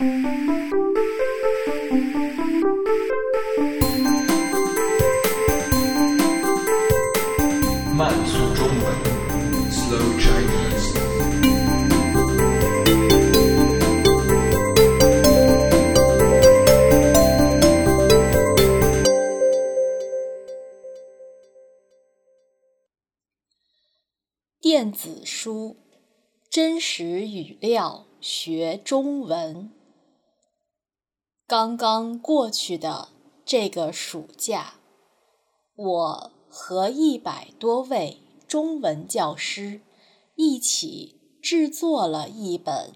慢速中文，Slow Chinese。电子书，真实语料学中文。刚刚过去的这个暑假，我和一百多位中文教师一起制作了一本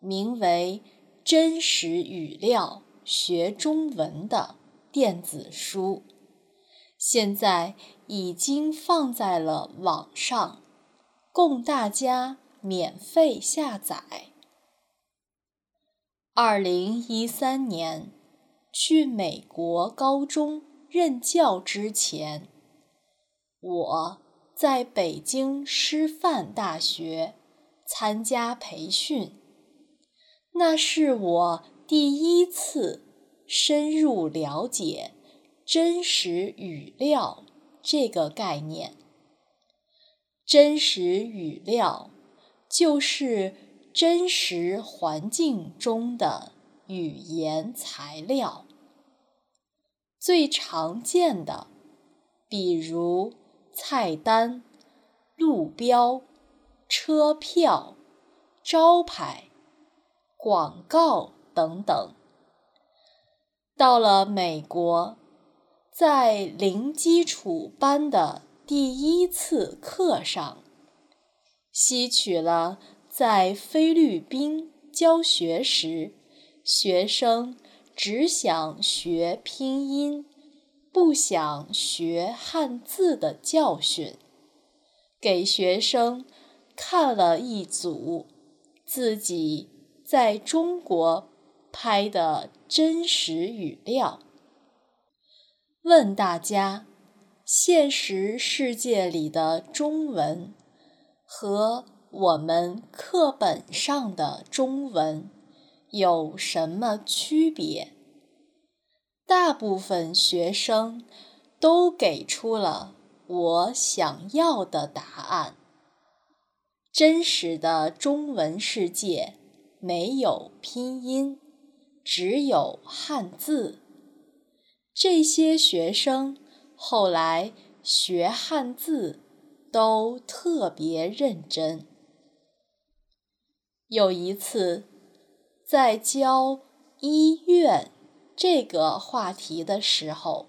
名为《真实语料学中文》的电子书，现在已经放在了网上。供大家免费下载。二零一三年去美国高中任教之前，我在北京师范大学参加培训，那是我第一次深入了解真实语料这个概念。真实语料就是真实环境中的语言材料。最常见的，比如菜单、路标、车票、招牌、广告等等。到了美国，在零基础班的。第一次课上，吸取了在菲律宾教学时，学生只想学拼音，不想学汉字的教训，给学生看了一组自己在中国拍的真实语料，问大家。现实世界里的中文和我们课本上的中文有什么区别？大部分学生都给出了我想要的答案。真实的中文世界没有拼音，只有汉字。这些学生。后来学汉字都特别认真。有一次，在教医院这个话题的时候，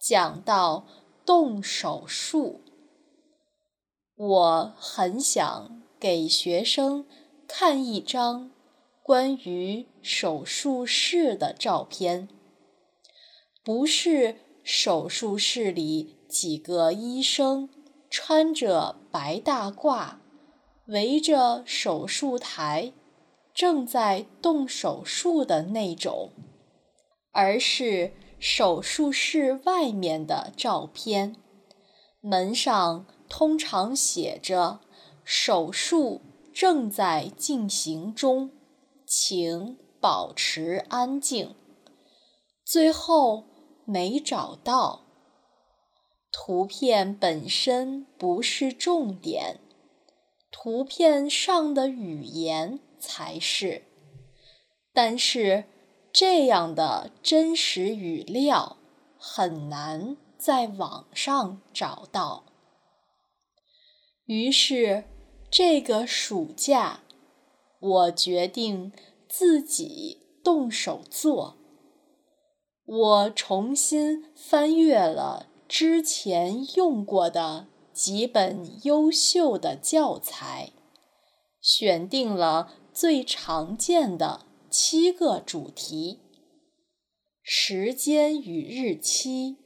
讲到动手术，我很想给学生看一张关于手术室的照片，不是。手术室里几个医生穿着白大褂，围着手术台，正在动手术的那种，而是手术室外面的照片。门上通常写着“手术正在进行中，请保持安静”。最后。没找到，图片本身不是重点，图片上的语言才是。但是这样的真实语料很难在网上找到。于是这个暑假，我决定自己动手做。我重新翻阅了之前用过的几本优秀的教材，选定了最常见的七个主题：时间与日期、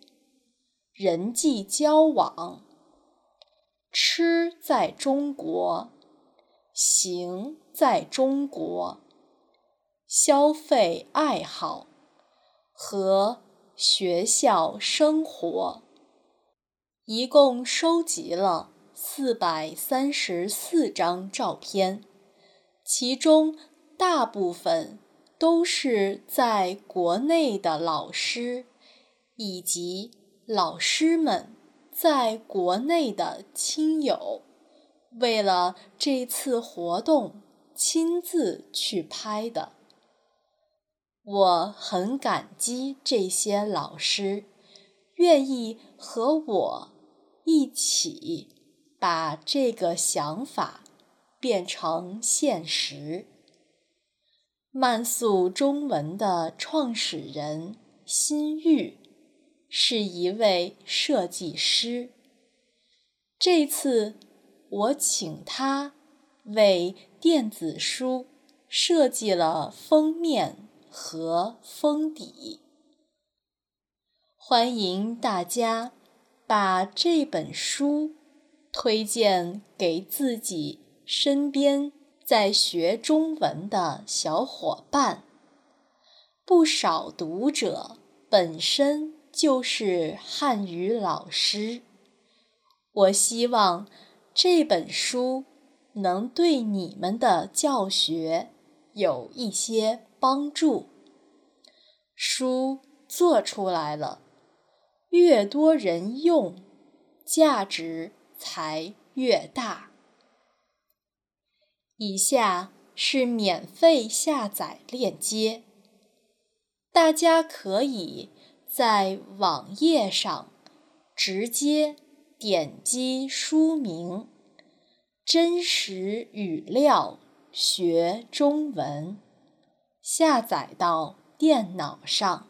人际交往、吃在中国、行在中国、消费爱好。和学校生活，一共收集了四百三十四张照片，其中大部分都是在国内的老师，以及老师们在国内的亲友，为了这次活动亲自去拍的。我很感激这些老师，愿意和我一起把这个想法变成现实。慢速中文的创始人辛玉是一位设计师。这次我请他为电子书设计了封面和封底。欢迎大家把这本书推荐给自己身边。在学中文的小伙伴，不少读者本身就是汉语老师。我希望这本书能对你们的教学有一些帮助。书做出来了，越多人用，价值才越大。以下是免费下载链接，大家可以在网页上直接点击书名“真实语料学中文”，下载到电脑上。